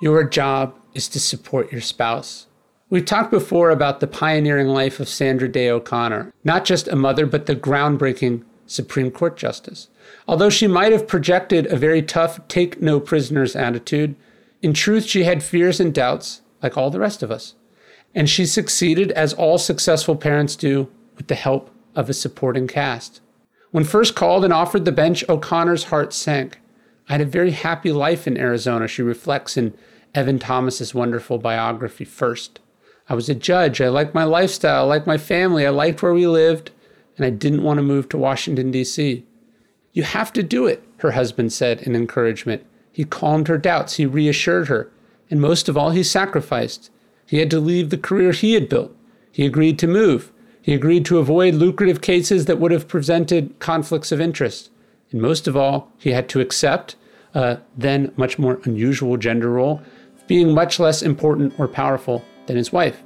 Your job is to support your spouse. We've talked before about the pioneering life of Sandra Day O'Connor, not just a mother, but the groundbreaking Supreme Court justice. Although she might have projected a very tough, take no prisoners attitude, in truth, she had fears and doubts, like all the rest of us. And she succeeded, as all successful parents do, with the help of a supporting cast. When first called and offered the bench, O'Connor's heart sank. I had a very happy life in Arizona, she reflects in Evan Thomas's wonderful biography, First. I was a judge. I liked my lifestyle. I liked my family. I liked where we lived. And I didn't want to move to Washington, D.C. You have to do it, her husband said in encouragement. He calmed her doubts. He reassured her. And most of all, he sacrificed. He had to leave the career he had built. He agreed to move. He agreed to avoid lucrative cases that would have presented conflicts of interest. And most of all, he had to accept a then much more unusual gender role, being much less important or powerful than his wife.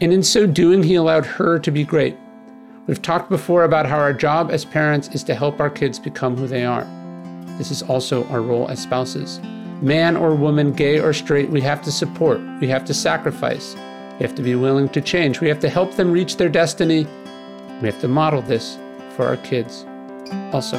And in so doing, he allowed her to be great. We've talked before about how our job as parents is to help our kids become who they are. This is also our role as spouses. Man or woman, gay or straight, we have to support, we have to sacrifice, we have to be willing to change, we have to help them reach their destiny. We have to model this for our kids also.